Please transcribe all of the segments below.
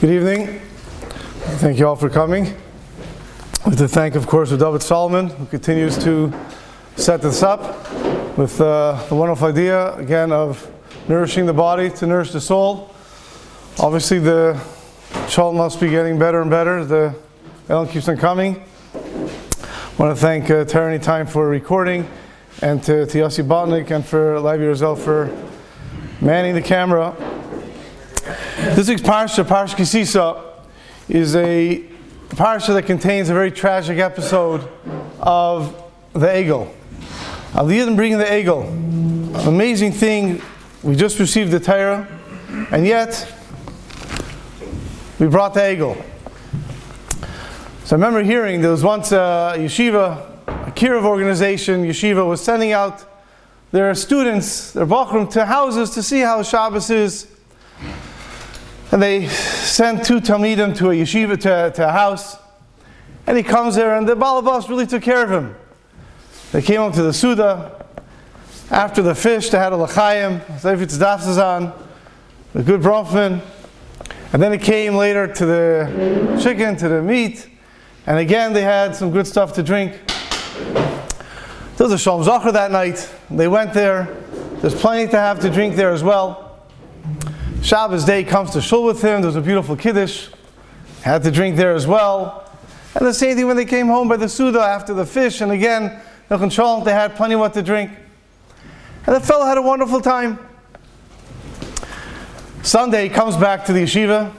Good evening. Thank you all for coming. Like to thank, of course, David Solomon, who continues to set this up with uh, the wonderful idea, again, of nourishing the body to nourish the soul. Obviously, the child must be getting better and better. The Ellen keeps on coming. I want to thank uh, Tyranny Time for recording, and to, to Yossi Botnick and for Lavi Rozel for manning the camera. This week's parsha, Parsha Kisisa, is a parsha that contains a very tragic episode of the Egel. Aliyah bringing the Egel. Amazing thing. We just received the Torah, and yet we brought the Egel. So I remember hearing there was once a yeshiva, a kiruv organization, yeshiva was sending out their students, their bachrim, to houses to see how Shabbos is. And they sent two Talmidim to a yeshiva, to, to a house. And he comes there, and the Balabas really took care of him. They came up to the Suda. After the fish, they had a Zayfitz Dafsazan, a good bronfman. And then it came later to the chicken, to the meat. And again, they had some good stuff to drink. There was a Shalom Zachar that night. They went there. There's plenty to have to drink there as well. Shabbos day comes to shul with him. There's a beautiful kiddush. Had to drink there as well. And the same thing when they came home by the Suda after the fish. And again, the control, they had plenty what to drink. And the fellow had a wonderful time. Sunday comes back to the yeshiva.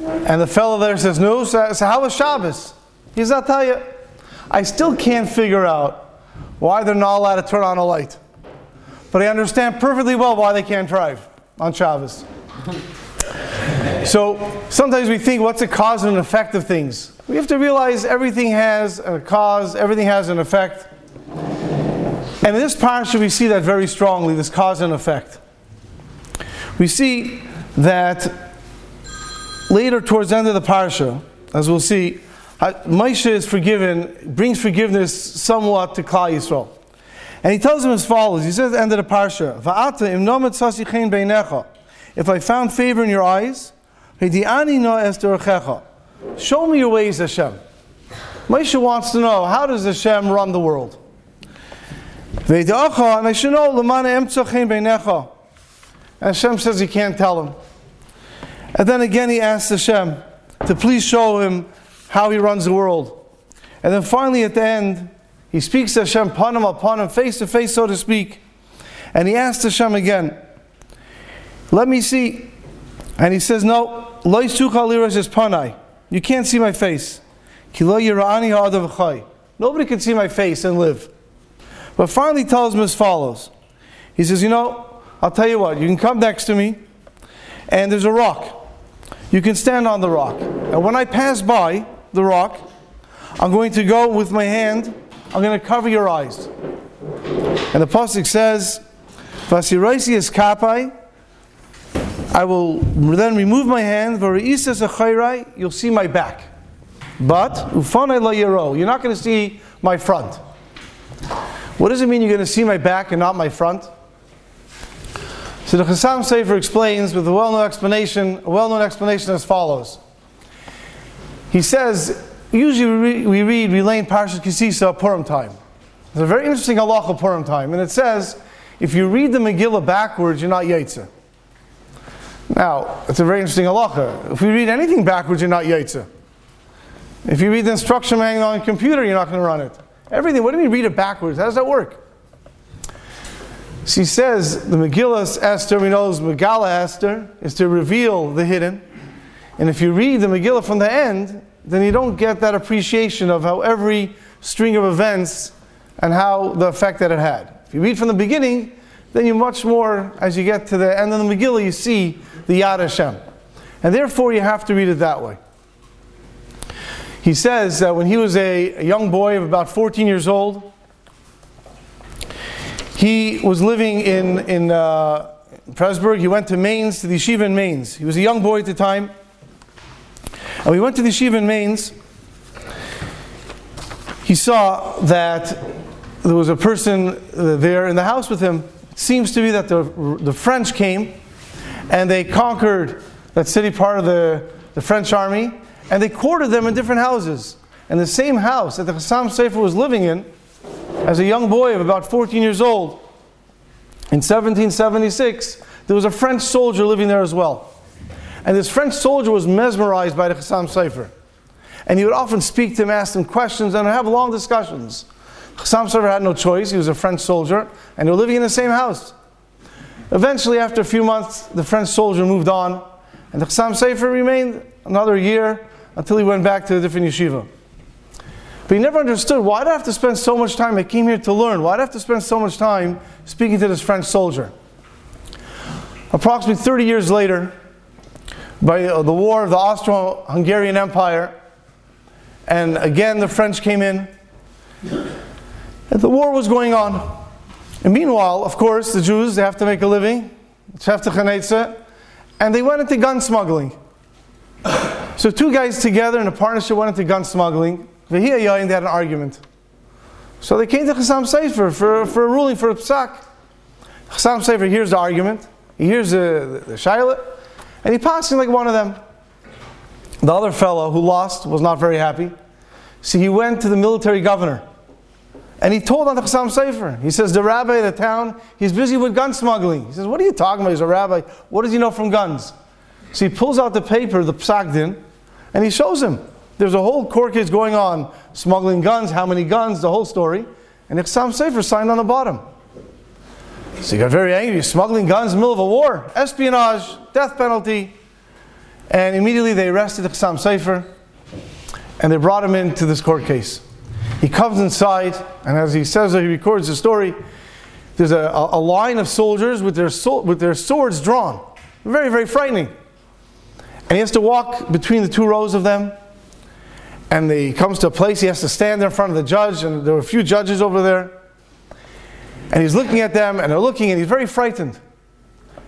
And the fellow there says, No, so, so how was Shabbos? He says, I'll tell you, I still can't figure out why they're not allowed to turn on a light. But I understand perfectly well why they can't drive on Shabbos. So sometimes we think, what's the cause and effect of things? We have to realize everything has a cause, everything has an effect. And in this parsha, we see that very strongly this cause and effect. We see that later, towards the end of the parsha, as we'll see, Moshe is forgiven, brings forgiveness somewhat to Klal Yisrael. And he tells him as follows. He says end of the parsha, If I found favor in your eyes, show me your ways, Hashem. Moshe wants to know, how does Hashem run the world? And I should know, and Hashem says he can't tell him. And then again he asks Hashem to please show him how he runs the world. And then finally at the end, he speaks to Hashem, panim upon him, face to face, so to speak. And he asks Hashem again, Let me see. And he says, No, lois tu kaliras is panai. You can't see my face. Nobody can see my face and live. But finally tells him as follows. He says, You know, I'll tell you what, you can come next to me, and there's a rock. You can stand on the rock. And when I pass by the rock, I'm going to go with my hand, I'm going to cover your eyes. And the Pasuk says, Vasiraisi is kapai. I will then remove my hand, you'll see my back. But, ufanai la yero, you're not going to see my front. What does it mean you're going to see my back and not my front? So the Chassam Sofer explains with a well-known explanation, a well-known explanation as follows. He says, usually we read, we, lay in Parashat Kisisa Purim time. It's a very interesting halacha Purim time, and it says, if you read the Megillah backwards, you're not Yitzah. Now, it's a very interesting halacha. If we read anything backwards, you're not Yitzah. If you read the instruction manual on a computer, you're not going to run it. Everything, what do you mean read it backwards? How does that work? She says the Megillah Esther, we know Megala Esther, is to reveal the hidden. And if you read the Megillah from the end, then you don't get that appreciation of how every string of events and how the effect that it had. If you read from the beginning, then you much more, as you get to the end of the Megillah, you see the Yad Hashem. And therefore, you have to read it that way. He says that when he was a, young boy of about 14 years old, he was living in, in uh, Pressburg. He went to Mainz, to the yeshiva in Mainz. He was a young boy at the time. And we went to the yeshiva in Mainz. He saw that there was a person uh, there in the house with him. It seems to be that the, the French came and they conquered that city part of the the French army, and they quartered them in different houses. And the same house that the Chassam Sofer was living in, as a young boy of about 14 years old, in 1776, there was a French soldier living there as well. And this French soldier was mesmerized by the Chassam Sofer. And he would often speak to him, ask him questions, and have long discussions. Chassam Sofer had no choice. He was a French soldier, and they were living in the same house. Eventually, after a few months, the French soldier moved on, and the Chassam Sofer remained another year until he went back to a different yeshiva. But he never understood why did I have to spend so much time? I came here to learn. Why did I have to spend so much time speaking to this French soldier? Approximately 30 years later, by uh, the war of the Austro Hungarian Empire, and again the French came in, the war was going on. And meanwhile, of course, the Jews, they have to make a living, and they went into gun smuggling. So two guys together in a partnership went into gun smuggling. They had an argument. So they came to Chassam Sofer for, for a ruling for a psak. Chassam Sofer hears the argument, he hears the, the, the and he passed like one of them. The other fellow who lost was not very happy. So he went to the military governor. And he told on the Chassam Sofer. He says, the rabbi of the town, he's busy with gun smuggling. He says, what are you talking about? He's a rabbi. What does he know from guns? So he pulls out the paper, the psak din, and he shows him. There's a whole court case going on, smuggling guns, how many guns, the whole story. And Chassam Sofer signed on the bottom. So he got very angry, smuggling guns in the middle of a war, espionage, death penalty. And immediately they arrested Chassam Sofer and they brought him into this court case. He comes inside, and as he says, he records the story, there's a, a line of soldiers with their, with their swords drawn. Very, very frightening. And he has to walk between the two rows of them and he comes to a place he has to stand there in front of the judge, and there were a few judges over there. And he's looking at them, and they're looking, and he's very frightened.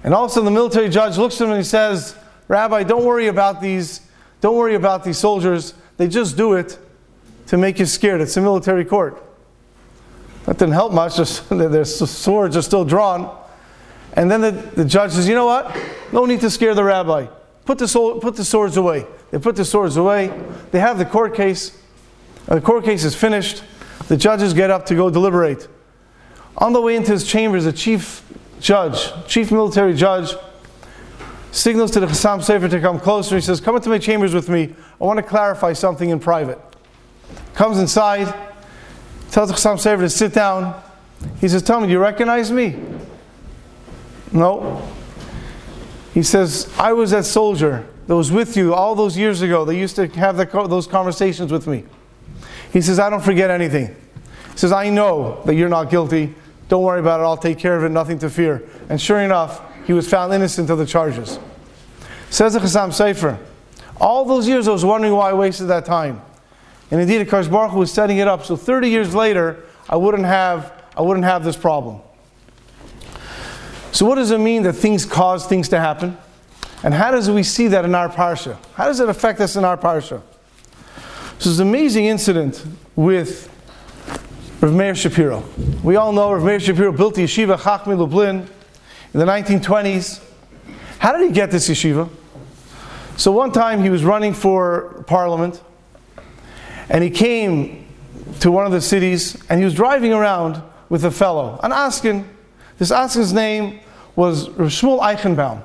And all of a sudden, the military judge looks at him and he says, Rabbi, don't worry about these, don't worry about these soldiers. They just do it to make you scared. It's a military court. That didn't help much, just their swords are still drawn. And then the, the judge says, You know what? No need to scare the rabbi. Put the, put the swords away. They put the swords away. They have the court case. The court case is finished. The judges get up to go deliberate. On the way into his chambers, the chief judge, chief military judge, signals to the Chassam Sofer to come closer. He says, Come into my chambers with me. I want to clarify something in private. Comes inside, tells the Chassam Sofer to sit down. He says, Tell me, do you recognize me? No. He says, I was that soldier that was with you all those years ago. They used to have those conversations with me. He says, I don't forget anything. He says, I know that you're not guilty. Don't worry about it. I'll take care of it. Nothing to fear. And sure enough, he was found innocent of the charges. Says the Chassam Sofer, all those years I was wondering why I wasted that time. And indeed, Akash Baruch was setting it up. So 30 years later, I wouldn't have, I wouldn't have this problem. So, what does it mean that things cause things to happen? And how does we see that in our parsha? How does it affect us in our parsha? So, an amazing incident with Rav Meir Shapiro. We all know Rav Meir Shapiro built the yeshiva Chachmei Lublin in the 1920s. How did he get this yeshiva? So, one time he was running for parliament and he came to one of the cities and he was driving around with a fellow, an Askin. This Askin's name was Shmuel Eichenbaum.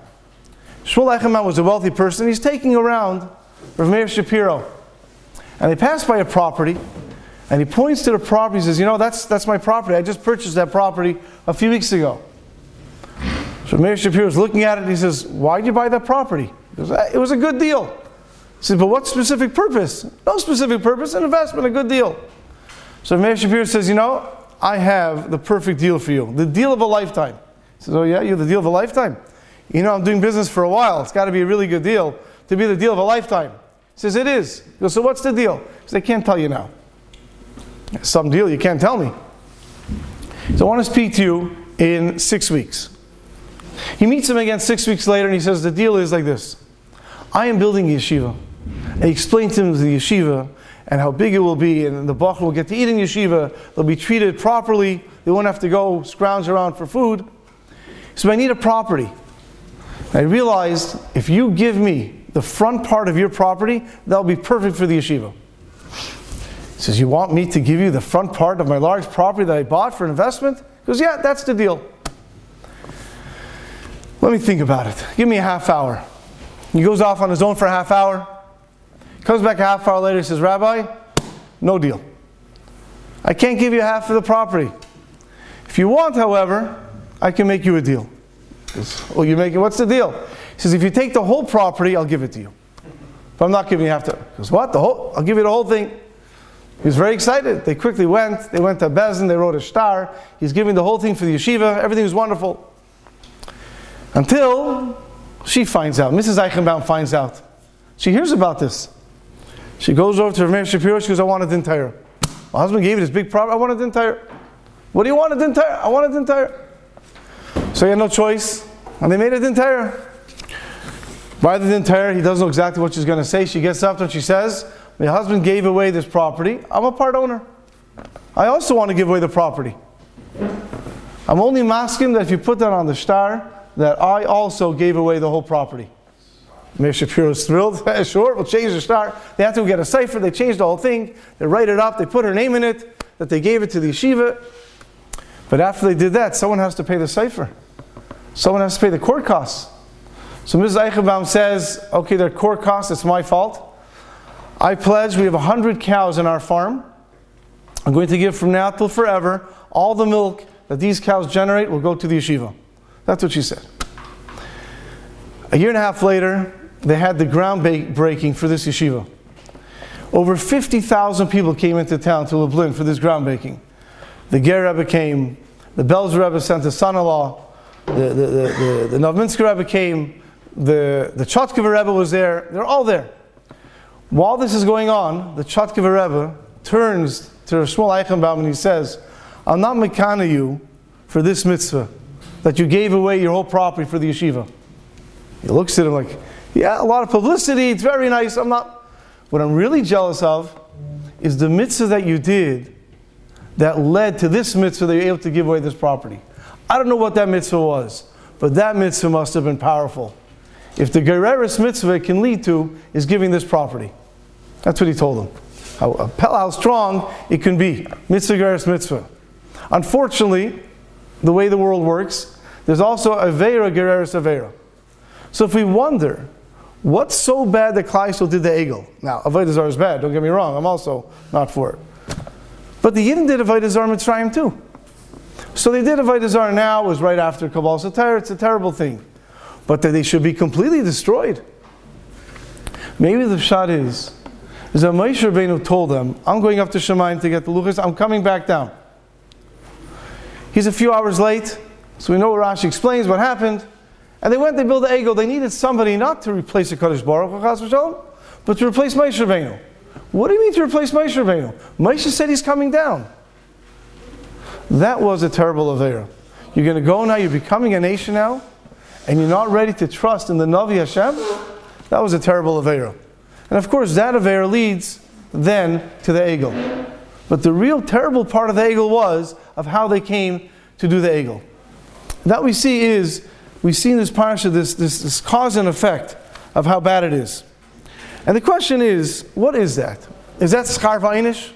Shmuel Eichenbaum was a wealthy person. He's taking around Rav Meir Shapiro. And they passed by a property, and he points to the property. He says, You know, that's, that's my property. I just purchased that property a few weeks ago. So Meir Shapiro is looking at it, and he says, Why did you buy that property? He goes, eh, It was a good deal. He says, But what specific purpose? No specific purpose, an investment, a good deal. So Meir Shapiro says, You know, I have the perfect deal for you, the deal of a lifetime. He says, Oh, yeah, you're the deal of a lifetime? You know, I'm doing business for a while. It's got to be a really good deal to be the deal of a lifetime. He says, It is. He goes, So what's the deal? He says, I can't tell you now. Some deal you can't tell me. So I want to speak to you in six weeks. He meets him again six weeks later and he says, The deal is like this I am building a yeshiva. And he explained to him the yeshiva and how big it will be, and the Bach will get to eat in yeshiva. They'll be treated properly. They won't have to go scrounge around for food. So I need a property. I realized if you give me the front part of your property, that'll be perfect for the yeshiva. He says, You want me to give you the front part of my large property that I bought for investment? He goes, Yeah, that's the deal. Let me think about it. Give me a half hour. He goes off on his own for a half hour. Comes back a half hour later, says, Rabbi, no deal. I can't give you half of the property. If you want, however, I can make you a deal. Well, oh, you make it, what's the deal? He says, if you take the whole property, I'll give it to you. But I'm not giving you half the. He goes, what? The whole? I'll give you the whole thing. He was very excited. They quickly went. They went to a Bezin. They wrote a star. He's giving the whole thing for the yeshiva. Everything was wonderful. Until she finds out. Mrs. Eichenbaum finds out. She hears about this. She goes over to Rav Shapiro. She goes, I want it entire. My husband gave you this big problem. I want it entire. What do you want it entire? I want it entire. So he had no choice. And they made it entire. By the entire, he doesn't know exactly what she's going to say. She gets up and she says, My husband gave away this property. I'm a part owner. I also want to give away the property. I'm only masking that if you put that on the star, that I also gave away the whole property. Shapiro is thrilled. sure, we'll change the star. They have to get a cipher. They change the whole thing. They write it up. They put her name in it. That they gave it to the yeshiva. But after they did that, someone has to pay the cipher. Someone has to pay the court costs. So Mrs. Eichenbaum says, okay, they're court costs. It's my fault. I pledge we have 100 cows in our farm. I'm going to give from now till forever all the milk that these cows generate will go to the yeshiva. That's what she said. A year and a half later, they had the groundbreaking for this yeshiva. Over 50,000 people came into town to Lublin for this groundbreaking. The Ger Rebbe came, the Belz Rebbe sent his son-in-law, the, the, the, the, the Novminsker Rebbe came, the, the Rebbe was there, they're all there. While this is going on, the Chotkiver Rebbe turns to Shmuel Eichenbaum and he says, I'm not mekana you for this mitzvah, that you gave away your whole property for the yeshiva. He looks at him like, yeah, a lot of publicity, it's very nice. I'm not. What I'm really jealous of is the mitzvah that you did that led to this mitzvah that you're able to give away this property. I don't know what that mitzvah was, but that mitzvah must have been powerful. If the Gereris mitzvah can lead to is giving this property. That's what he told him. How, uh, how strong it can be. Mitzvah Gereris mitzvah. Unfortunately, the way the world works, there's also Avera Gereris Avera. So if we wonder, what's so bad that Kleisel did the Egel? Now, Avodah Zarah is bad, don't get me wrong, I'm also not for it. But the Yidden did Avodah Zarah Mitzrayim too. So they did Avodah Zarah now, it was right after Kabbalah Satar, it's a terrible thing. But that they should be completely destroyed. Maybe the shot is, is that Moshe Rabbeinu told them, I'm going up to Shemaim to get the Luchas, I'm coming back down. He's a few hours late, so we know Rashi explains what happened. And they went, they built the Egel. They needed somebody not to replace the Kaddish Baruch Hu, but to replace Moshe Rabbeinu. What do you mean to replace Moshe Rabbeinu? Moshe said he's coming down. That was a terrible Avera. You're going to go now, you're becoming a nation now, and you're not ready to trust in the Navi Hashem? That was a terrible Avera. And of course, that Avera leads then to the Egel. But the real terrible part of the Egel was of how they came to do the Egel. That we see is, we see in this parasha this, this, this cause and effect of how bad it is. And the question is, what is that? Is that schar v'einish?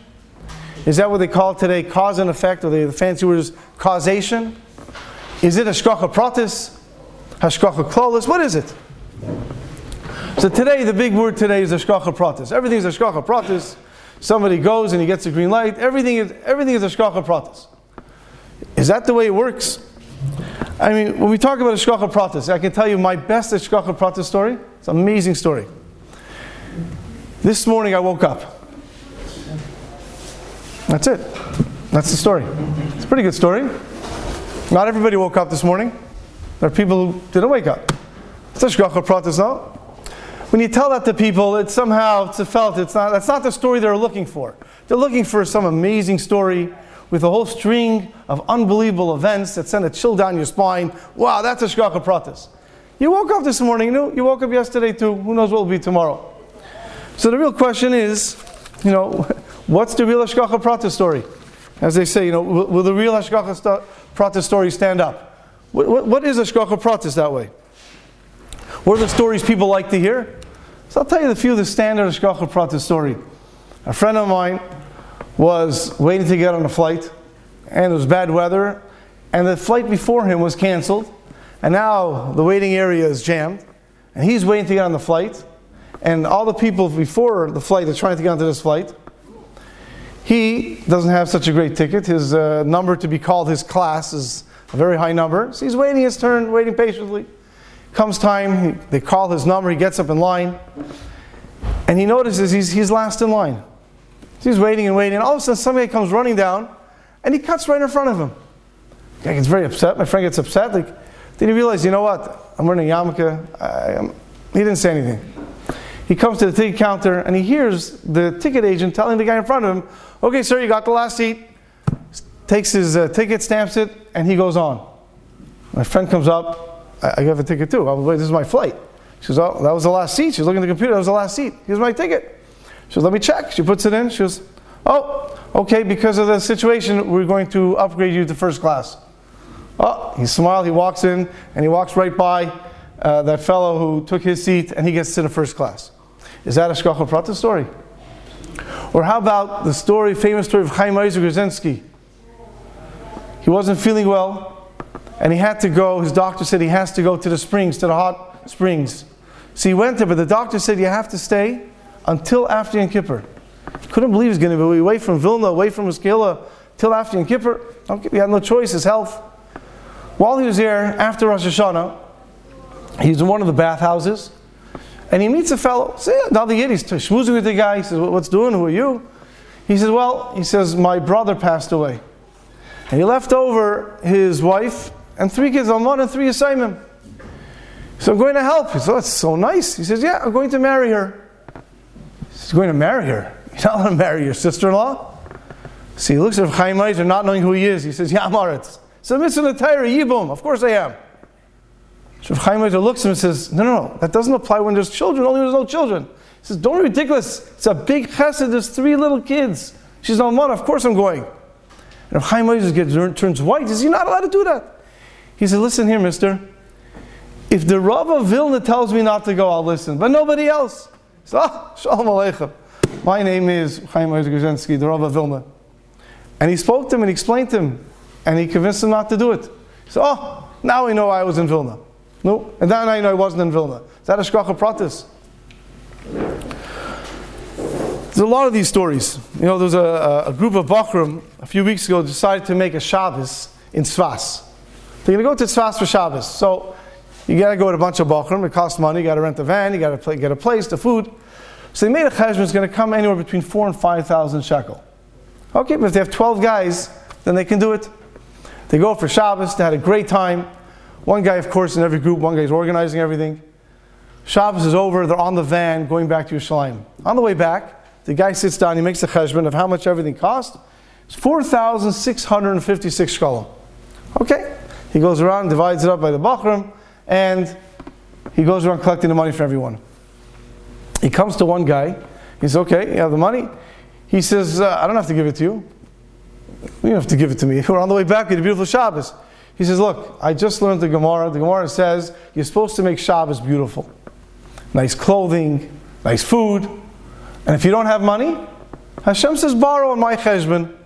Is that what they call today cause and effect, or the fancy word is causation? Is it hashgacha pratis? Hashgacha klolis? What is it? So today, the big word today is hashgacha pratis. Everything is hashgacha pratis. Somebody goes and he gets a green light. Everything is everything is hashgacha pratis. Is that the way it works? I mean, when we talk about hashgacha pratis, I can tell you my best hashgacha pratis story. It's an amazing story. This morning I woke up. That's it. That's the story. It's a pretty good story. Not everybody woke up this morning. There are people who didn't wake up. It's a shgacha pratis, no? When you tell that to people, it's somehow it's felt. It's not. That's not the story they're looking for. They're looking for some amazing story with a whole string of unbelievable events that send a chill down your spine. Wow, that's a shgacha pratis. You woke up this morning. You know, you woke up yesterday too. Who knows what will be tomorrow? So the real question is, you know, what's the real Hashgacha Prata story? As they say, you know, will, will the real Hashgacha st- Prata story stand up? What, what, what is Hashgacha Pratis that way? What are the stories people like to hear? So I'll tell you a few of the standard Ashkacha Prata story. A friend of mine was waiting to get on a flight, and it was bad weather, and the flight before him was canceled, and now the waiting area is jammed, and he's waiting to get on the flight, and all the people before the flight are trying to get onto this flight. He doesn't have such a great ticket. His uh, number to be called his class is a very high number. So he's waiting his turn, waiting patiently. Comes time, they call his number, he gets up in line, and he notices he's, he's last in line. He's waiting and waiting, and all of a sudden somebody comes running down, and he cuts right in front of him. Guy gets very upset. My friend gets upset. Like, did he realize, you know what? I'm wearing a yarmulke. I, I'm, he didn't say anything. He comes to the ticket counter and he hears the ticket agent telling the guy in front of him, "Okay, sir, you got the last seat." Takes his uh, ticket, stamps it, and he goes on. My friend comes up. I, I have a ticket too. I'm, this is my flight. She says, "Oh, that was the last seat." She's looking at the computer. That was the last seat. Here's my ticket. She says, "Let me check." She puts it in. She goes, "Oh, okay. Because of the situation, we're going to upgrade you to first class." Oh, he smiled. He walks in and he walks right by uh, that fellow who took his seat, and he gets to the first class. Is that a Shkacha Prata story? Or how about the story, famous story of Chaim Ozer Grodzinski? He wasn't feeling well, and he had to go. His doctor said he has to go to the springs, to the hot springs. So he went there, but the doctor said you have to stay until after Yom Kippur. Couldn't believe he was going to be away from Vilna, away from Roskilde, till after Yom Kippur. He had no choice, his health. While he was there, after Rosh Hashanah, he's in one of the bathhouses, and he meets a fellow. See, now the Yid, he's schmoozing with the guy. He says, "What's doing? Who are you?" He says, "Well," he says, "My brother passed away, and he left over his wife and three kids, on and three assignment. So I'm going to help." He says, "Oh, that's so nice." He says, "Yeah, I'm going to marry her." He's going to marry her. You're not going to marry your sister-in-law. See, he looks at Chaim Ozer, not knowing who he is. He says, "Yeah, Maritz." So, Mr. Natayra, Yibum, of course I am. So Chaim looks at him and says, no, no, no, that doesn't apply when there's children, only when there's no children. He says, don't be ridiculous. It's a big chesed, there's three little kids. She's on one, of course I'm going. And Chaim Ozer gets, turns white, he says, you're not allowed to do that. He said, listen here, mister. If the Rav of Vilna tells me not to go, I'll listen, but nobody else. So, ah, Shalom Aleichem. My name is Chaim Ozer the Rav of Vilna. And he spoke to him and explained to him, and he convinced him not to do it. Said, oh, now we know I was in Vilna. No, and then I know I wasn't in Vilna. Is that a shkacha pratis? There's a lot of these stories. You know, there's a, a group of Bachram a few weeks ago decided to make a Shabbos in Tzfas. They're going to go to Tzfas for Shabbos. So you got to go with a bunch of Bachram. It costs money. You got to rent a van. You got to get a place, the food. So they made a cheshbon. It's going to come anywhere between four and five thousand shekel. Okay, but if they have twelve guys, then they can do it. They go for Shabbos. They had a great time. One guy, of course, in every group, one guy's organizing everything. Shabbos is over, they're on the van going back to Yerushalayim. On the way back, the guy sits down, he makes a cheshbon of how much everything cost. It's 4,656 shkalim. Okay? He goes around, divides it up by the Bachram, and he goes around collecting the money for everyone. He comes to one guy, he says, Okay, you have the money? He says, uh, I don't have to give it to you. You don't have to give it to me. We're on the way back, had a beautiful Shabbos. He says, Look, I just learned the Gemara. The Gemara says you're supposed to make Shabbos beautiful. Nice clothing, nice food. And if you don't have money, Hashem says, borrow on my cheshbon.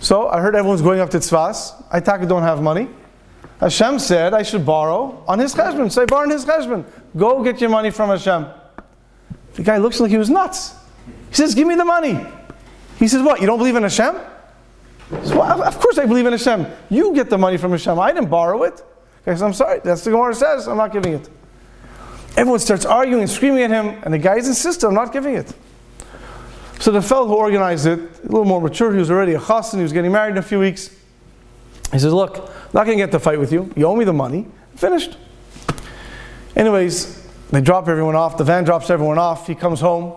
So I heard everyone's going up to Tzfas. I taka don't have money. Hashem said I should borrow on his cheshbon. Say, borrow on his cheshbon. Go get your money from Hashem. The guy looks like he was nuts. He says, Give me the money. He says, What? You don't believe in Hashem? So, of course, I believe in Hashem. You get the money from Hashem. I didn't borrow it. Okay, so I'm sorry. That's the Gemara says. I'm not giving it. Everyone starts arguing and screaming at him, and the guys insist, I'm not giving it. So the fellow who organized it, a little more mature, he was already a chassan, he was getting married in a few weeks. He says, Look, not going to get the fight with you. You owe me the money. Finished. Anyways, they drop everyone off. The van drops everyone off. He comes home.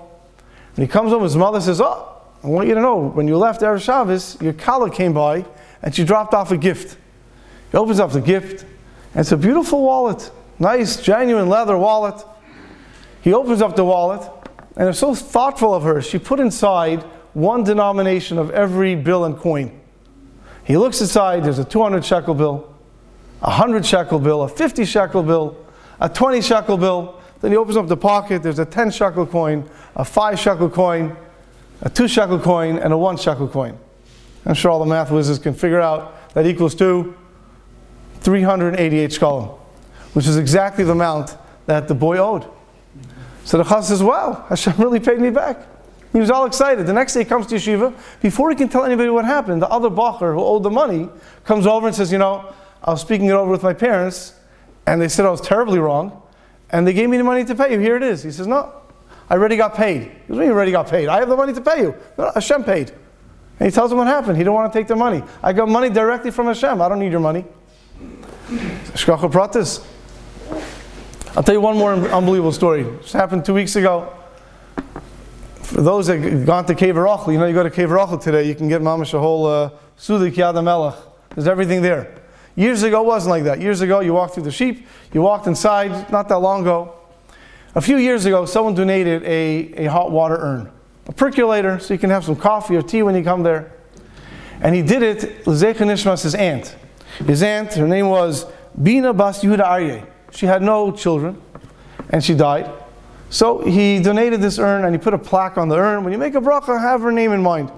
When he comes home, his mother says, Oh, I want you to know, when you left Erev Shabbos, your kala came by and she dropped off a gift. He opens up the gift, and it's a beautiful wallet. Nice, genuine leather wallet. He opens up the wallet, and it's so thoughtful of her. She put inside one denomination of every bill and coin. He looks inside, there's a 200 shekel bill, a 100 shekel bill, a 50 shekel bill, a 20 shekel bill, Then he opens up the pocket. There's a 10 shekel coin, a 5 shekel coin, a 2 shekel coin, and a 1 shekel coin. I'm sure all the math wizards can figure out that equals to 388 shekalim, which is exactly the amount that the boy owed. So the chas says, wow, Hashem really paid me back. He was all excited. The next day he comes to yeshiva. Before he can tell anybody what happened, the other bacher who owed the money comes over and says, you know, I was speaking it over with my parents, and they said I was terribly wrong, and they gave me the money to pay you. Here it is. He says, no, I already got paid. He goes, you already got paid? I have the money to pay you. No, Hashem paid. And he tells him what happened. He didn't want to take the money. I got money directly from Hashem. I don't need your money. Shkacha pratis. I'll tell you one more unbelievable story. This happened two weeks ago. For those that gone to Kever Rachel, you know, you go to Kever Rachel today, you can get mamash a whole uh, Sudik Yad. There's everything there. Years ago, it wasn't like that. Years ago, you walked through the sheep, you walked inside, not that long ago. A few years ago, someone donated a, a hot water urn, a percolator, so you can have some coffee or tea when you come there. And he did it, Lezech Nishmas, his aunt. His aunt, her name was Bina Bas Yehuda Aryeh. She had no children, and she died. So he donated this urn and he put a plaque on the urn. When you make a bracha, have her name in mind.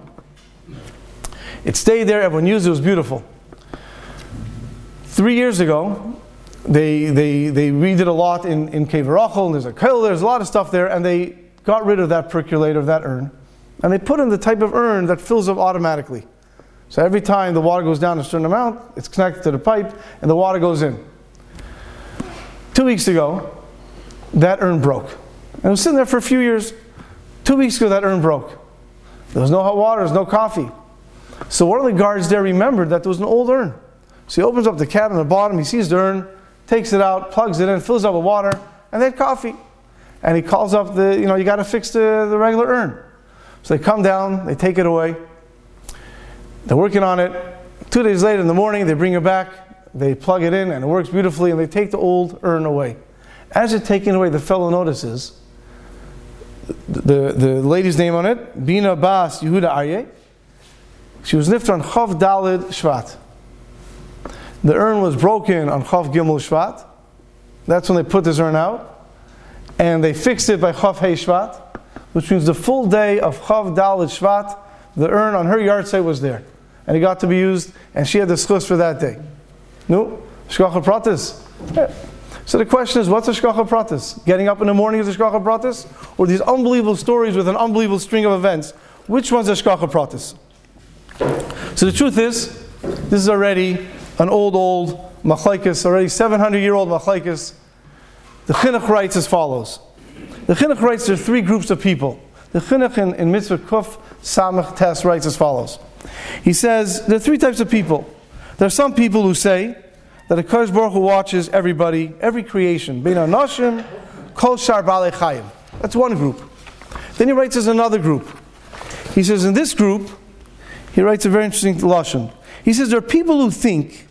It stayed there, everyone used it, it was beautiful. Three years ago, they, they, they redid a lot in, in and there's a kill, there's a lot of stuff there, and they got rid of that percolator, of that urn, and they put in the type of urn that fills up automatically. So every time the water goes down a certain amount, it's connected to the pipe, and the water goes in. Two weeks ago, that urn broke. And it was sitting there for a few years. Two weeks ago, that urn broke. There was no hot water, there was no coffee. So one of the guards there remembered that there was an old urn. So he opens up the cabinet at the bottom, he sees the urn, takes it out, plugs it in, fills it up with water, and they had coffee. And he calls up the, you know, you got to fix the, the regular urn. So they come down, they take it away. They're working on it. Two days later in the morning, they bring it back they plug it in and it works beautifully and they take the old urn away. As it's taken away, the fellow notices the, the lady's name on it, Bina Bas Yehuda Aryeh. She was lifted on Chav Dalid Shvat. The urn was broken on Chav Gimel Shvat. That's when they put this urn out. And they fixed it by Chav Hey Shvat, which means the full day of Chav Dalid Shvat, the urn on her yahrzeit was there. And it got to be used, and she had the schus for that day. No, shkacha pratis. So the question is, what's a shkacha pratis? Getting up in the morning is a shkacha pratis, or these unbelievable stories with an unbelievable string of events? Which one's a shkacha pratis? So the truth is, this is already an old, old machlekes, already 700 year old machlekes. The chinuch writes as follows. The chinuch writes there are three groups of people. The chinuch in, in mitzvah kuf samach tes writes as follows. He says there are three types of people. There are some people who say that a Baruch Hu watches everybody, every creation. Bein Anoshim, Kol Shar Chayim. That's one group. Then he writes as another group. He says in this group, he writes a very interesting lashon. He says there are people who think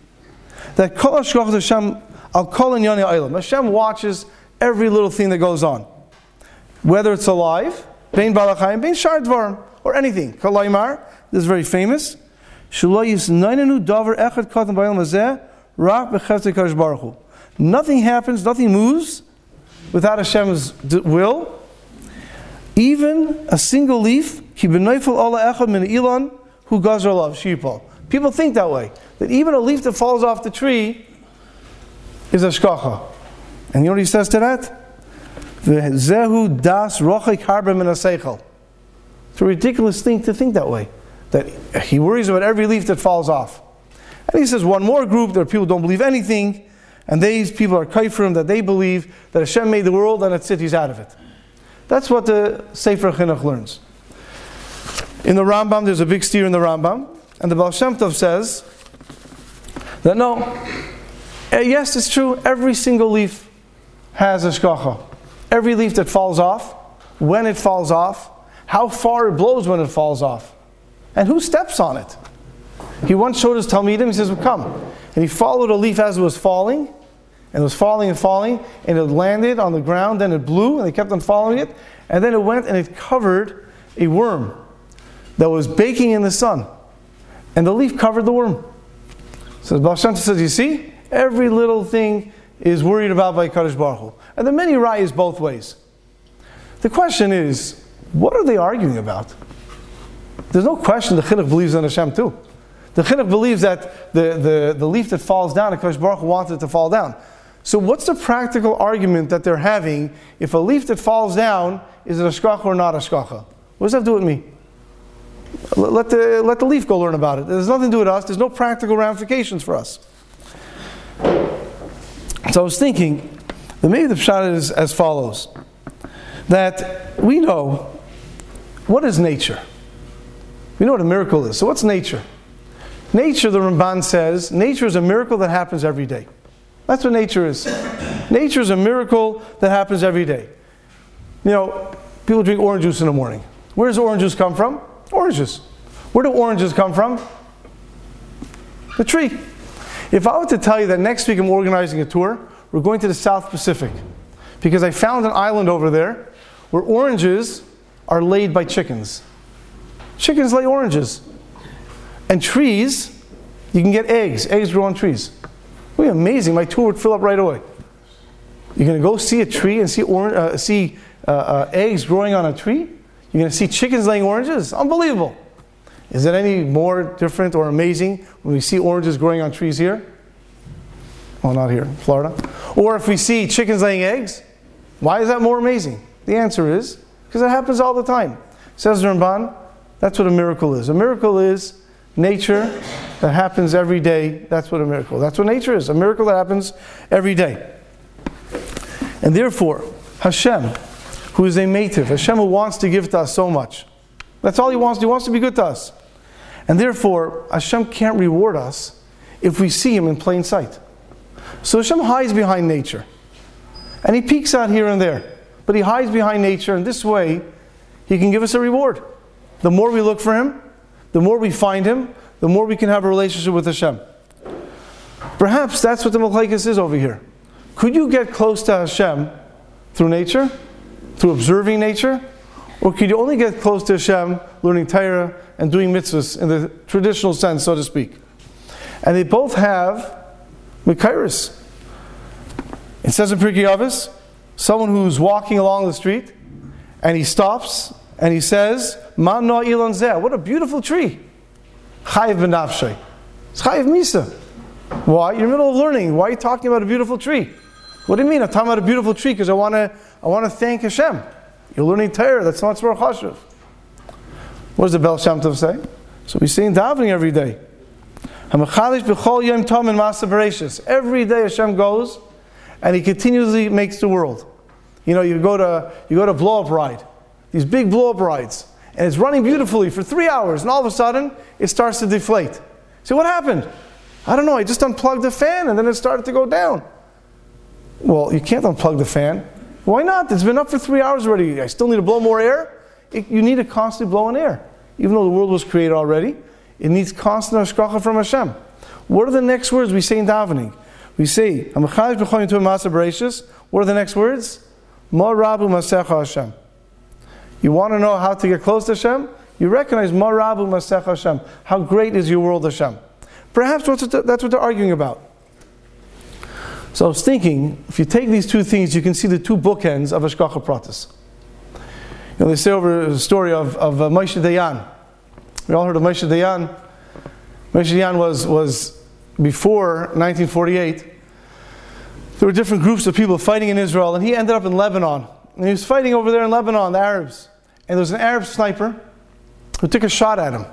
that Kol Hashkoch Hashem Al Kol Inyani Eilam. Hashem watches every little thing that goes on, whether it's alive, Bein Balachayim, Bein Shar Dvarim, or anything. Kalaymar, this is very famous. Nothing happens, nothing moves without Hashem's will. Even a single leaf, who People think that way. That even a leaf that falls off the tree is a shkacha. And you know what he says to that? The Zehu das rochik It's a ridiculous thing to think that way that he worries about every leaf that falls off. And he says one more group, there are people who don't believe anything, and these people are kaifrim, that they believe that Hashem made the world and that's it, out of it. That's what the Sefer Chinuch learns. In the Rambam, there's a big steer in the Rambam, and the Baal Shem Tov says that no, eh, yes, it's true, every single leaf has a shkacha. Every leaf that falls off, when it falls off, how far it blows when it falls off. And who steps on it? He once showed his Talmidim, he says, well, come. And he followed a leaf as it was falling, and it was falling and falling, and it landed on the ground, then it blew, and they kept on following it, and then it went and it covered a worm that was baking in the sun. And the leaf covered the worm. So Baal says, You see, every little thing is worried about by Kaddish Baruch Hu. And the many rayas both ways. The question is, what are they arguing about? There's no question the Chinuch believes in Hashem too. The Chinuch believes that the, the, the leaf that falls down, Kaddish Baruch wanted it to fall down. So what's the practical argument that they're having if a leaf that falls down is it a shkacha or not a shkacha? What does that do with me? Let the, let the leaf go learn about it. There's nothing to do with us. There's no practical ramifications for us. So I was thinking that maybe the pshat is as follows: that we know what is nature. We know what a miracle is. So what's nature? Nature, the Ramban says, nature is a miracle that happens every day. That's what nature is. Nature is a miracle that happens every day. You know, people drink orange juice in the morning. Where does orange juice come from? Oranges. Where do oranges come from? The tree. If I were to tell you that next week I'm organizing a tour, we're going to the South Pacific because I found an island over there where oranges are laid by chickens. Chickens lay oranges. And trees, you can get eggs. Eggs grow on trees. Be amazing. My tour would fill up right away. You're going to go see a tree and see, or, uh, see uh, uh, eggs growing on a tree? You're going to see chickens laying oranges? Unbelievable. Is it any more different or amazing when we see oranges growing on trees here? Well, not here, Florida. Or if we see chickens laying eggs? Why is that more amazing? The answer is because it happens all the time. Says Ramban, that's what a miracle is. A miracle is nature that happens every day. That's what a miracle. That's what nature is. A miracle that happens every day. And therefore, Hashem, who is a native, Hashem who wants to give to us so much. That's all he wants. He wants to be good to us. And therefore, Hashem can't reward us if we see him in plain sight. So Hashem hides behind nature. And he peeks out here and there. But he hides behind nature, and this way, he can give us a reward. The more we look for him, the more we find him, the more we can have a relationship with Hashem. Perhaps that's what the Malchaikas is over here. Could you get close to Hashem through nature, through observing nature? Or could you only get close to Hashem learning Torah and doing mitzvahs in the traditional sense, so to speak? And they both have Mekairis. It says in Pirkei Avos, someone who's walking along the street and he stops and he says, Man no ilan zeh. What a beautiful tree. Chayiv benafshay. It's chayiv misa. Why? You're in the middle of learning. Why are you talking about a beautiful tree? What do you mean? I'm talking about a beautiful tree because I want to I want to thank Hashem. You're learning Torah. That's not Tzvar Chashuv. What does the Baal Shem Tov say? So we in davening every day. Every day Hashem goes and He continuously makes the world. You know, you go to you go to blow up ride, these big blow up rides, and it's running beautifully for three hours, and all of a sudden it starts to deflate. So what happened? I don't know. I just unplugged the fan and then it started to go down. Well, you can't unplug the fan. Why not? It's been up for three hours already. I still need to blow more air. It, you need to constantly blow in air. Even though the world was created already, it needs constant hashkacha from Hashem. What are the next words we say in davening? We say. What are the next words? Ma rabu masecha Hashem. You want to know how to get close to Hashem? You recognize Ma rabu masecha Hashem. How great is your world, Hashem? Perhaps that's what they're arguing about. So I was thinking, if you take these two things, you can see the two bookends of Hashgacha Pratis. You know, they say over the story of, of uh, Moshe Dayan. We all heard of Moshe Dayan. Moshe Dayan was, was before 1948. There were different groups of people fighting in Israel, and he ended up in Lebanon. And he was fighting over there in Lebanon, the Arabs. And there was an Arab sniper who took a shot at him.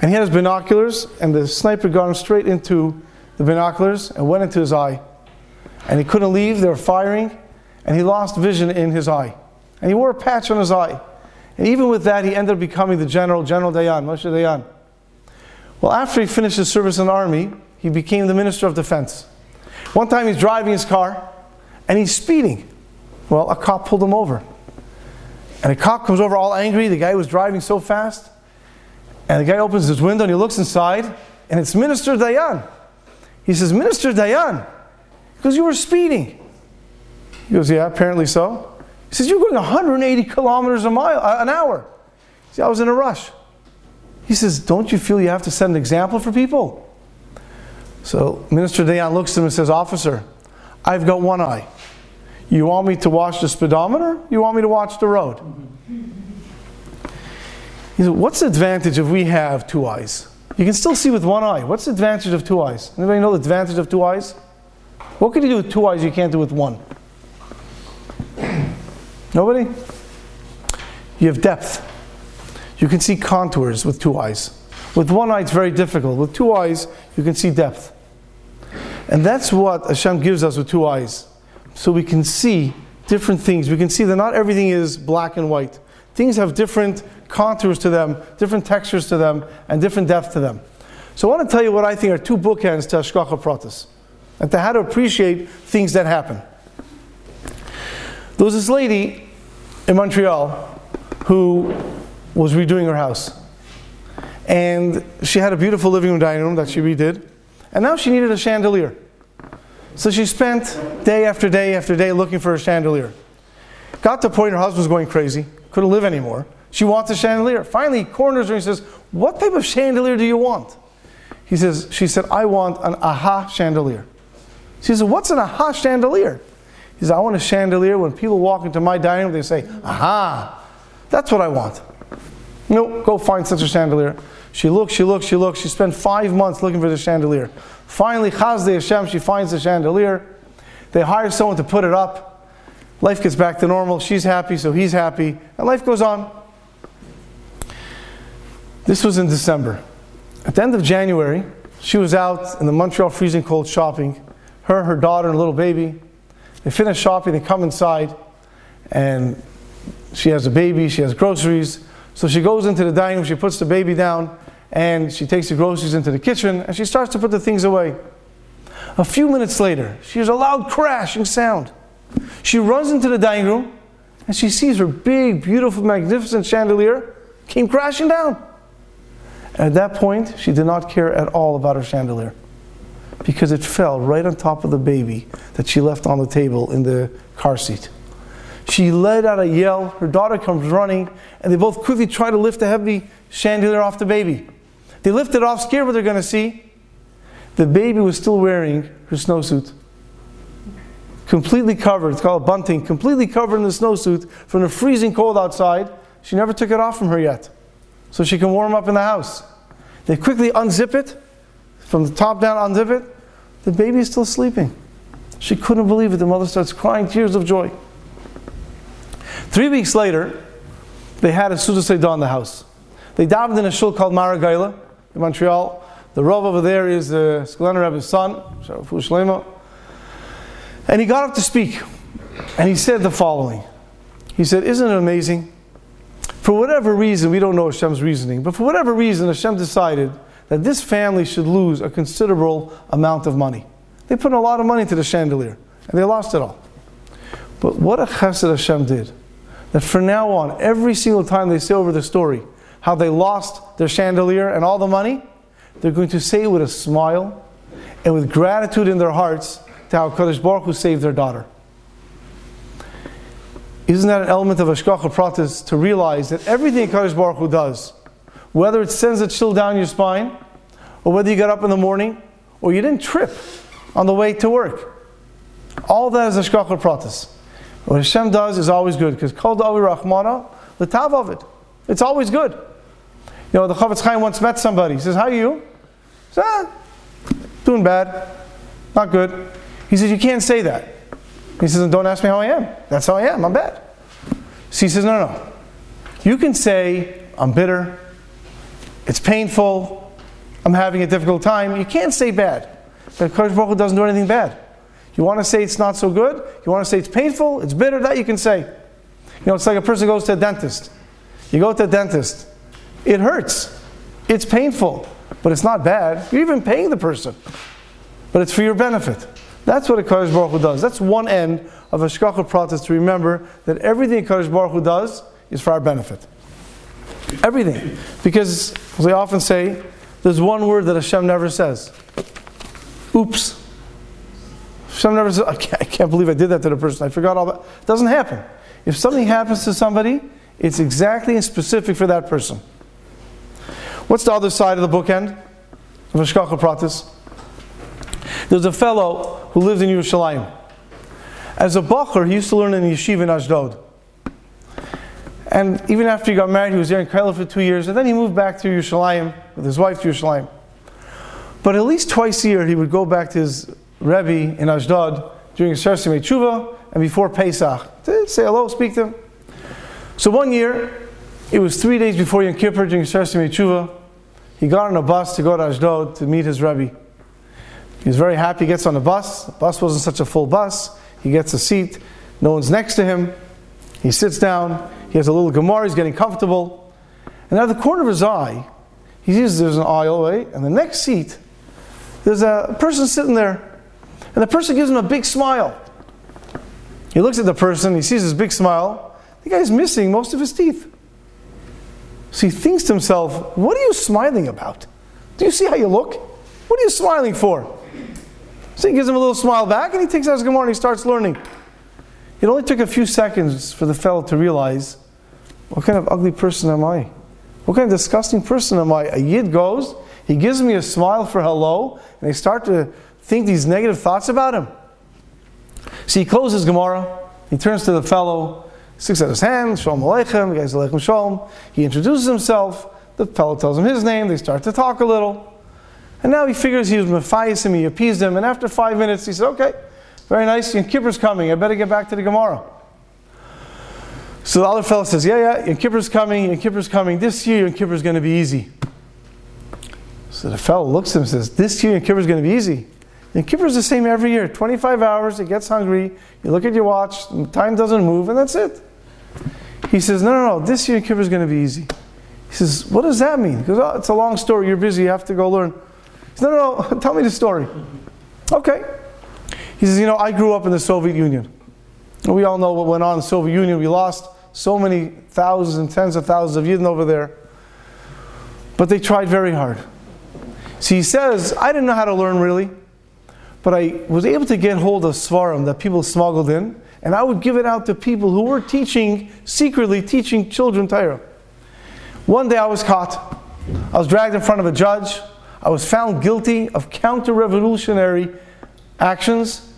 And he had his binoculars, and the sniper got him straight into the binoculars and went into his eye and he couldn't leave. They were firing, and he lost vision in his eye. And he wore a patch on his eye. And even with that, he ended up becoming the general, General Dayan, Moshe Dayan. Well, after he finished his service in the army, he became the Minister of Defense. One time he's driving his car, and he's speeding. Well, a cop pulled him over. And a cop comes over all angry. The guy was driving so fast. And the guy opens his window and he looks inside, and it's Minister Dayan. He says, Minister Dayan, because you were speeding. He goes, Yeah, apparently so. He says, You're going 180 kilometers a mile uh, an hour. See, I was in a rush. He says, Don't you feel you have to set an example for people? So Minister Dayan looks at him and says, Officer, I've got one eye. You want me to watch the speedometer? You want me to watch the road? He said, What's the advantage if we have two eyes? You can still see with one eye. What's the advantage of two eyes? Anybody know the advantage of two eyes? What can you do with two eyes you can't do with one? Nobody? You have depth. You can see contours with two eyes. With one eye, it's very difficult. With two eyes, you can see depth. And that's what Hashem gives us with two eyes. So we can see different things. We can see that not everything is black and white. Things have different contours to them, different textures to them, and different depth to them. So I want to tell you what I think are two bookends to Hashgacha Pratis, and to how to appreciate things that happen. There was this lady in Montreal who was redoing her house. And she had a beautiful living room dining room that she redid. And now she needed a chandelier. So she spent day after day after day looking for a chandelier. Got to the point her husband was going crazy, couldn't live anymore. She wants a chandelier. Finally, he corners her and he says, What type of chandelier do you want? He says, She said, I want an aha chandelier. She says, What's an aha chandelier? He says, I want a chandelier when people walk into my dining room, they say, Aha, that's what I want. No, go find such a chandelier. She looks, she looks, she looks. She spent five months looking for the chandelier. Finally, Chasdei Hashem, she finds the chandelier. They hire someone to put it up. Life gets back to normal. She's happy, so he's happy. And life goes on. This was in December. At the end of January, she was out in the Montreal freezing cold shopping. Her, her daughter, and little baby. They finish shopping, they come inside, and she has a baby, she has groceries. So she goes into the dining room, she puts the baby down, and she takes the groceries into the kitchen, and she starts to put the things away. A few minutes later, she hears a loud crashing sound. She runs into the dining room, and she sees her big, beautiful, magnificent chandelier came crashing down. At that point, she did not care at all about her chandelier because it fell right on top of the baby that she left on the table in the car seat. She let out a yell. Her daughter comes running, and they both quickly try to lift the heavy chandelier off the baby. They lift it off, scared what they're going to see. The baby was still wearing her snowsuit. Completely covered, it's called bunting, completely covered in the snowsuit from the freezing cold outside. She never took it off from her yet. So she can warm up in the house. They quickly unzip it, from the top down, unzip it. The baby is still sleeping. She couldn't believe it. The mother starts crying tears of joy. Three weeks later, they had a Suda Seidah in the house. They davened in a shul called Maragaila in Montreal. The Rav over there is uh, the Skulener Rebbe's son, Shalema. And he got up to speak. And he said the following. He said, Isn't it amazing? For whatever reason, we don't know Hashem's reasoning, but for whatever reason, Hashem decided that this family should lose a considerable amount of money. They put a lot of money into the chandelier, and they lost it all. But what a chesed Hashem did that from now on, every single time they say over the story how they lost their chandelier and all the money, they're going to say with a smile and with gratitude in their hearts to how Kadosh Baruch Hu saved their daughter. Isn't that an element of Hashgacha Pratis to realize that everything Kadosh Baruch Hu does, whether it sends a chill down your spine, or whether you got up in the morning, or you didn't trip on the way to work, all that is Hashgacha Pratis. What Hashem does is always good because Kol Davi Rachmana, the tav of it. It's always good. You know, the Chofetz Chaim once met somebody. He says, How are you? He says, ah, doing bad. Not good. He says, You can't say that. He says, Don't ask me how I am. That's how I am. I'm bad. So he says, No, no. You can say, I'm bitter. It's painful. I'm having a difficult time. You can't say bad. But Kadosh Baruch Hu doesn't do anything bad. You want to say it's not so good? You want to say it's painful? It's bitter? That you can say. You know, it's like a person goes to a dentist. You go to a dentist. It hurts. It's painful. But it's not bad. You're even paying the person. But it's for your benefit. That's what a Kadosh Baruch Hu does. That's one end of Hashgacha Pratis to remember that everything a Kadosh Baruch Hu does is for our benefit. Everything. Because, as I often say, there's one word that Hashem never says. Oops. Hashem never says, I can't, I can't believe I did that to the person. I forgot all that. It doesn't happen. If something happens to somebody, it's exactly and specific for that person. What's the other side of the bookend of Hashgacha Pratis? There's a fellow who lives in Yerushalayim. As a bachur, he used to learn in yeshiva in Ashdod. And even after he got married, he was there in Kaila for two years, and then he moved back to Yerushalayim with his wife to Yerushalayim. But at least twice a year, he would go back to his Rebbe in Ashdod during a Sarsi Tshuva and before Pesach to say hello, speak to him. So one year, it was three days before Yom Kippur during Sarsi Tshuva. He got on a bus to go to Ashdod to meet his Rebbe. He was very happy, he gets on the bus. The bus wasn't such a full bus. He gets a seat, no one's next to him. He sits down, he has a little Gemara, he's getting comfortable. And out of the corner of his eye, he sees there's an aisle way, and the next seat, there's a person sitting there. And the person gives him a big smile. He looks at the person, he sees his big smile. The guy's missing most of his teeth. So he thinks to himself, What are you smiling about? Do you see how you look? What are you smiling for? So he gives him a little smile back and he takes out his Gemara and he starts learning. It only took a few seconds for the fellow to realize what kind of ugly person am I? What kind of disgusting person am I? A yid goes, he gives me a smile for hello, and I start to think these negative thoughts about him. So he closes Gemara, he turns to the fellow, sticks out his hand, Shalom Aleichem, the guy's Aleichem Shalom. He introduces himself, the fellow tells him his name, they start to talk a little. And now he figures he was him, he appeased him, and after five minutes he says, Okay, very nice, Yom Kippur's coming, I better get back to the Gemara. So the other fellow says, Yeah, yeah, Yom Kippur's coming, Yom Kippur's coming. This year Yom Kippur's going to be easy. So the fellow looks at him and says, This year Yom Kippur's going to be easy. Yom Kippur's the same every year 25 hours, it gets hungry, you look at your watch, time doesn't move, and that's it. He says, No, no, no, this year Yom Kippur's going to be easy. He says, What does that mean? He goes, Oh, it's a long story, you're busy, you have to go learn. He says, No, no, no, tell me the story. Okay. He says, You know, I grew up in the Soviet Union. We all know what went on in the Soviet Union. We lost so many thousands and tens of thousands of Yidden over there. But they tried very hard. So he says, I didn't know how to learn really, but I was able to get hold of seforim that people smuggled in, and I would give it out to people who were teaching, secretly teaching children Torah. One day I was caught. I was dragged in front of a judge. I was found guilty of counter revolutionary actions,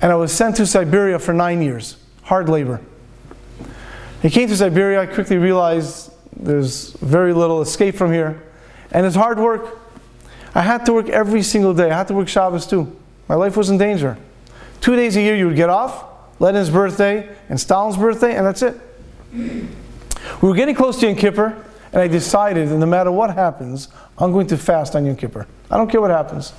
and I was sent to Siberia for nine years, hard labor. I came to Siberia, I quickly realized there's very little escape from here, and it's hard work. I had to work every single day. I had to work Shabbos too. My life was in danger. Two days a year you would get off, Lenin's birthday and Stalin's birthday, and that's it. We were getting close to Yom Kippur, and I decided that no matter what happens, I'm going to fast on Yom Kippur. I don't care what happens.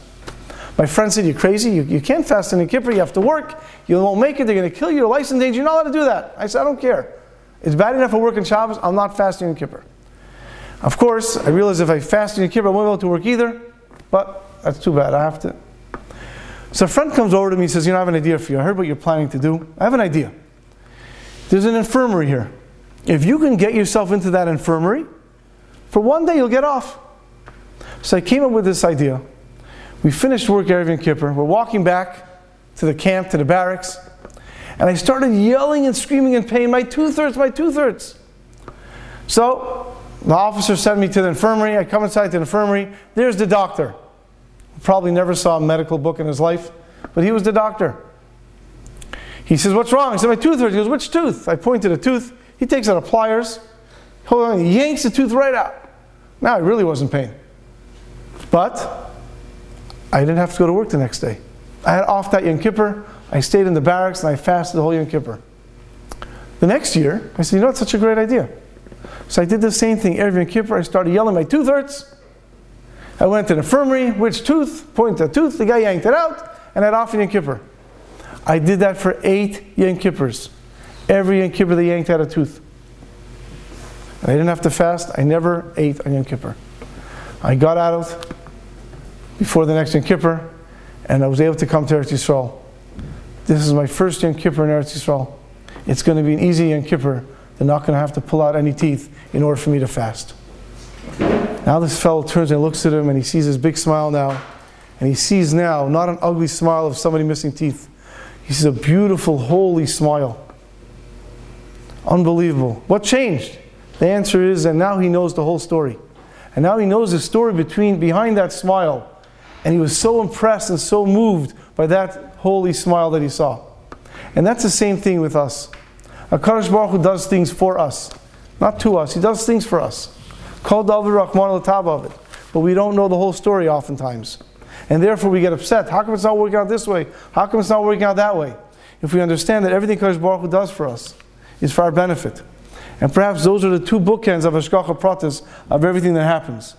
My friend said, You're crazy. You, you can't fast on Yom Kippur. You have to work. You won't make it. They're going to kill you. Your life's in danger. You're not allowed to do that. I said, I don't care. It's bad enough for working in Shabbos. I'm not fasting in Kippur. Of course, I realized if I fast in Kippur, I won't be able to work either. But that's too bad. I have to. So a friend comes over to me and says, You know, I have an idea for you. I heard what you're planning to do. I have an idea. There's an infirmary here. If you can get yourself into that infirmary, for one day you'll get off. So I came up with this idea. We finished work Erev Yom Kippur. We're walking back to the camp, to the barracks. And I started yelling and screaming in pain, my tooth hurts, my tooth hurts. So the officer sent me to the infirmary. I come inside the infirmary. There's the doctor. Probably never saw a medical book in his life, but he was the doctor. He says, What's wrong? I said, My tooth hurts. He goes, Which tooth? I pointed a tooth. He takes out a pliers. Hold on, he yanks the tooth right out. Now I really was in pain. But I didn't have to go to work the next day. I had off that Yom Kippur. I stayed in the barracks and I fasted the whole Yom Kippur. The next year, I said, you know, it's such a great idea. So I did the same thing every Yom Kippur. I started yelling, my tooth hurts. I went to the infirmary, which tooth? Point the tooth. The guy yanked it out, and I had off Yom Kippur. I did that for eight Yom Kippurs. Every Yom Kippur they yanked out a tooth. I didn't have to fast. I never ate on Yom Kippur. I got out before the next Yom Kippur, and I was able to come to Eretz Yisrael. This is my first Yom Kippur in Eretz Yisrael. It's going to be an easy Yom Kippur. They're not going to have to pull out any teeth in order for me to fast. Now this fellow turns and looks at him and he sees his big smile now. And he sees now not an ugly smile of somebody missing teeth. He sees a beautiful, holy smile. Unbelievable. What changed? The answer is and now he knows the whole story. And now he knows the story between behind that smile. And he was so impressed and so moved by that holy smile that he saw. And that's the same thing with us. HaKadosh Baruch Hu does things for us, not to us. He does things for us. Called David Rahman top of it. But we don't know the whole story oftentimes. And therefore we get upset. How come it's not working out this way? How come it's not working out that way? If we understand that everything Kadosh Baruch Hu does for us is for our benefit. And perhaps those are the two bookends of Hashgacha Pratis of everything that happens.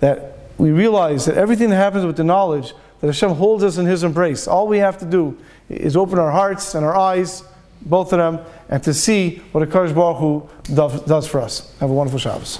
That we realize that everything that happens with the knowledge that Hashem holds us in His embrace. All we have to do is open our hearts and our eyes, both of them, and to see what a Baruch Hu does for us. Have a wonderful Shabbos.